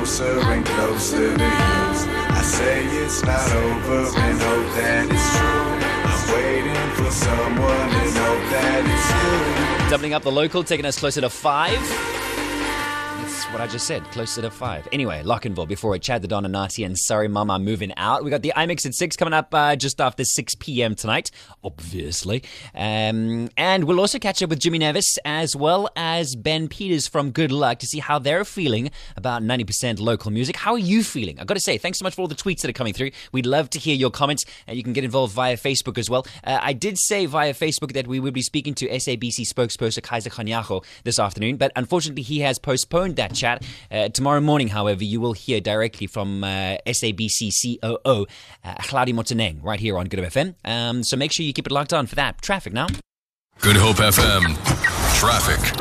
closer and closer to you. I say it's not over and that it's true. I'm waiting for someone and that it's you. Doubling up the local, taking us closer to five. That's what I just said, closer to five. Anyway, Lockenville before it, Chad the Don and Nati and Sorry Mama moving out. We got the IMix at 6 coming up uh, just after 6 p.m. tonight, obviously. Um, and we'll also catch up with Jimmy Nevis as well as Ben Peters from Good Luck to see how they're feeling about 90% local music. How are you feeling? I've got to say, thanks so much for all the tweets that are coming through. We'd love to hear your comments, and you can get involved via Facebook as well. Uh, I did say via Facebook that we would be speaking to SABC spokesperson Kaizer Kganyago this afternoon, but unfortunately he has postponed that chat. Uh, tomorrow morning, however, you will hear directly from uh, SABC COO uh, Hlaudi Motsoeneng right here on Good Hope FM. Um, so make sure you keep it locked on for that. Traffic now. Good Hope FM. Traffic.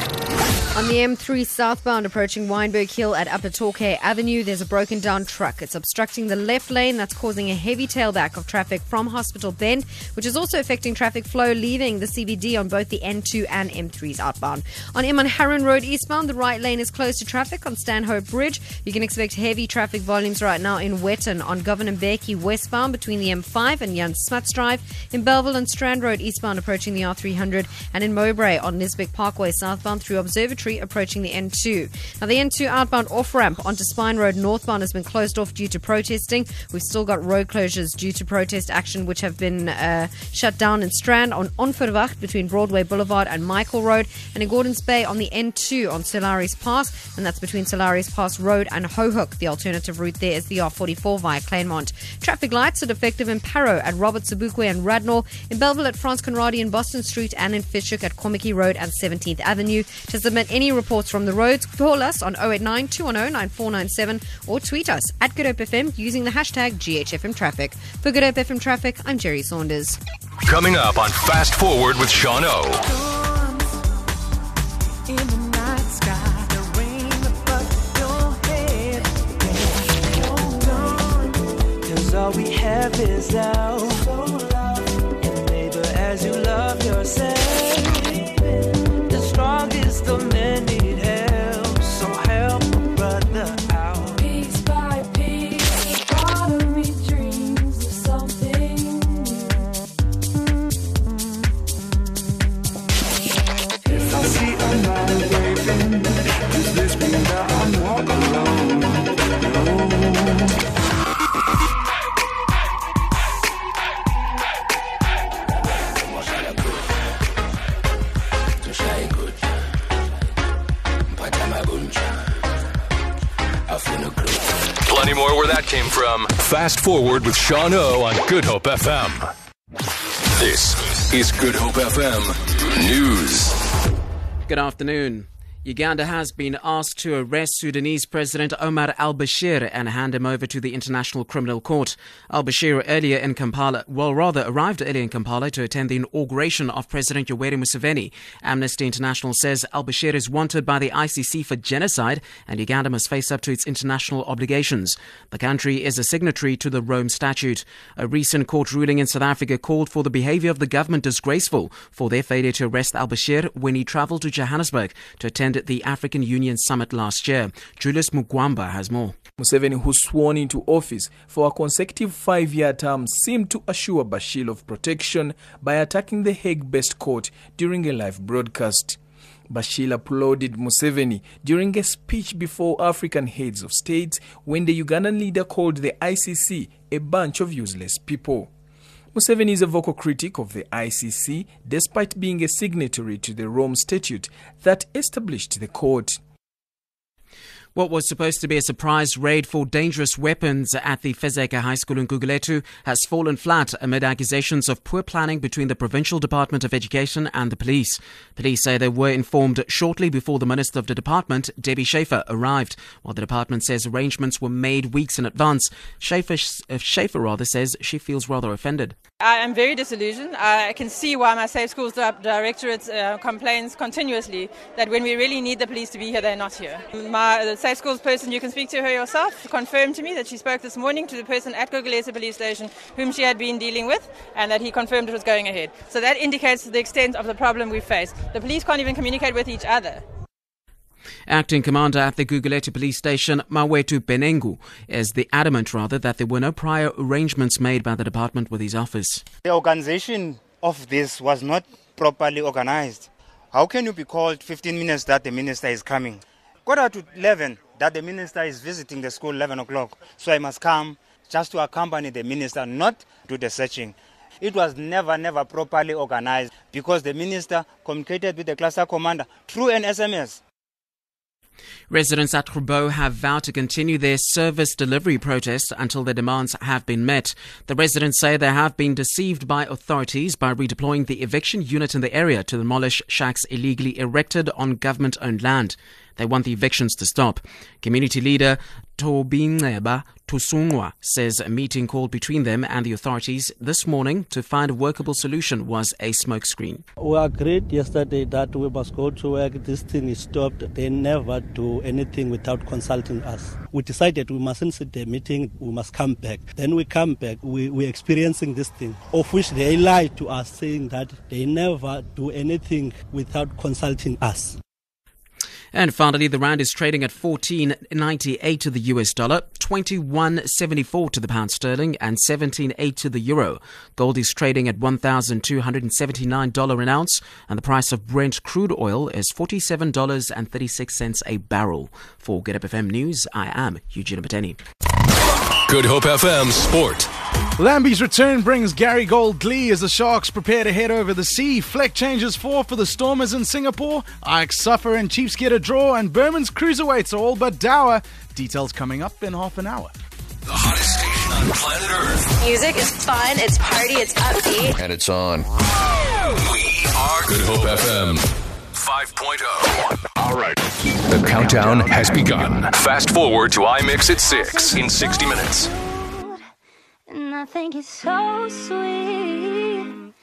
On the M3 southbound approaching Weinberg Hill at Upper Torquay Avenue, there's a broken down truck. It's obstructing the left lane. That's causing a heavy tailback of traffic from Hospital Bend, which is also affecting traffic flow leaving the CBD on both the N2 and M3s outbound. On M on Road eastbound, the right lane is closed to traffic on Stanhope Bridge. You can expect heavy traffic volumes right now in Wetton on Govan Mbeki westbound between the M5 and Jan Smuts Drive. In Bellville and Strand Road eastbound approaching the R300 and in Mowbray on Liesbeek Parkway southbound through Observatory approaching the N2. Now, the N2 outbound off ramp onto Spine Road northbound has been closed off due to protesting. We've still got road closures due to protest action, which have been uh, shut down in Strand on Onverwacht between Broadway Boulevard and Michael Road, and in Gordons Bay on the N2 on Sir Lowry's Pass, and that's between Sir Lowry's Pass Road and Hohook. The alternative route there is the R44 via Claremont. Traffic lights are defective in Parow at Robert Sobukwe and Radnor, in Bellville at Frans Conradie and Boston Street, and in Fish Hoek at Kommetjie Road and 17th Avenue. To submit any reports from the roads, call us on 089 210 9497 or tweet us at Good Hope FM using the hashtag GHFM Traffic. For Good Hope FM Traffic, I'm Jerry Saunders. Coming up on Fast Forward with Sean O. In the night sky, the rain above your head. Hold on, 'cause all we have is now. And neighbor, as you love yourself, Fast Forward with Sean O on Good Hope FM. This is Good Hope FM News. Good afternoon. Uganda has been asked to arrest Sudanese President Omar al Bashir and hand him over to the International Criminal Court. Al Bashir earlier in Kampala, well, rather arrived earlier in Kampala to attend the inauguration of President Yoweri Museveni. Amnesty International says al Bashir is wanted by the ICC for genocide and Uganda must face up to its international obligations. The country is a signatory to the Rome Statute. A recent court ruling in South Africa called for the behavior of the government disgraceful for their failure to arrest al Bashir when he traveled to Johannesburg to attend the African Union summit last year. Julius Mugwamba has more. Museveni, who sworn into office for a consecutive five year term, seemed to assure Bashir of protection by attacking the Hague based court during a live broadcast. Bashir applauded Museveni during a speech before African heads of states when the Ugandan leader called the ICC a bunch of useless people. Museveni is a vocal critic of the ICC despite being a signatory to the Rome Statute that established the court. What was supposed to be a surprise raid for dangerous weapons at the Fezeka High School in Guguletu has fallen flat amid accusations of poor planning between the Provincial Department of Education and the police. Police say they were informed shortly before the Minister of the Department, Debbie Schaefer, arrived, while the department says arrangements were made weeks in advance. Schaefer, uh, Schaefer rather says she feels rather offended. I am very disillusioned. I can see why my Safe Schools Directorate uh, complains continuously that when we really need the police to be here, they're not here. My the Safe Schools person, you can speak to her yourself, confirmed to me that she spoke this morning to the person at Gogolesa Police Station whom she had been dealing with and that he confirmed it was going ahead. So that indicates the extent of the problem we face. The police can't even communicate with each other. Acting commander at the Guguletu police station, Mawetu Benengu, is the adamant rather that there were no prior arrangements made by the department with his office. The organization of this was not properly organized. How can you be called 15 minutes that the minister is coming? Quarter to 11 that the minister is visiting the school 11 o'clock. So I must come just to accompany the minister, not do the searching. It was never, never properly organized because the minister communicated with the cluster commander through an SMS. Residents at Grabouw have vowed to continue their service delivery protest until their demands have been met. The residents say they have been deceived by authorities by redeploying the eviction unit in the area to demolish shacks illegally erected on government owned land. They want the evictions to stop. Community leader Tobineba Tusungwa says a meeting called between them and the authorities this morning to find a workable solution was a smokescreen. We agreed yesterday that we must go to work. This thing is stopped. They never do anything without consulting us. We decided we mustn't sit the meeting. We must come back. Then we come back. We, we're experiencing this thing, of which they lied to us, saying that they never do anything without consulting us. And finally, the rand is trading at 14.98 to the US dollar, 21.74 to the pound sterling, and 17.8 to the euro. Gold is trading at $1,279 an ounce, and the price of Brent crude oil is $47.36 a barrel. For Good Hope FM News, I am Eugene Bateni. Good Hope FM Sport. Lambie's return brings Gary Gold glee as the Sharks prepare to head over the sea. Fleck changes four for the Stormers in Singapore. Ike suffer and Chiefs get a draw, and Berman's cruiserweights are all but dour. Details coming up in half an hour. The hottest station on planet Earth. Music is fun, it's party, it's upbeat. And it's on. We are Good Hope FM 5.0. All right. The countdown has begun. Fast forward to iMix at 6 in 60 minutes. And I think it's so sweet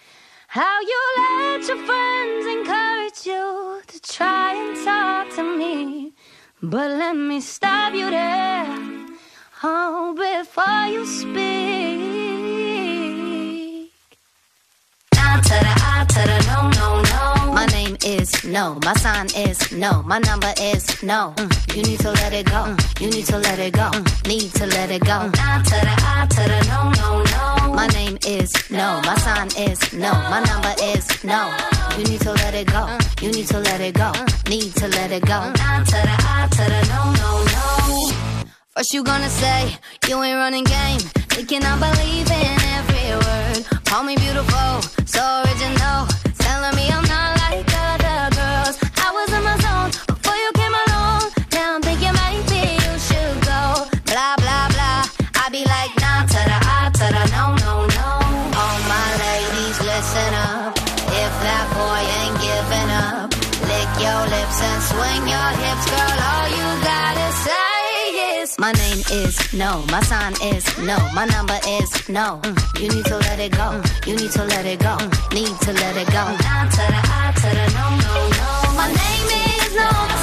how you let your friends encourage you to try and talk to me. But let me stop you there, oh, before you speak. Is no. My sign is no. My number is no. Mm, You need to let it go. Mm, You need to let it go. Mm, Need to let it go. Nah to the I to the no, no, no. My name is no. My sign is no. My number is no. You need to let it go. You need to let it go. Need to let it go. Nah to the I to the no, no, no. First you gonna say you ain't running game, thinking I believe in every word. Call me beautiful, so original, telling me I'm not like other girls. I was My name is no, my sign is no, my number is no. Mm. You need to let it go. Mm. You need to let it go. Mm. Need to let it go. To the I to the no, no, no. My name is no.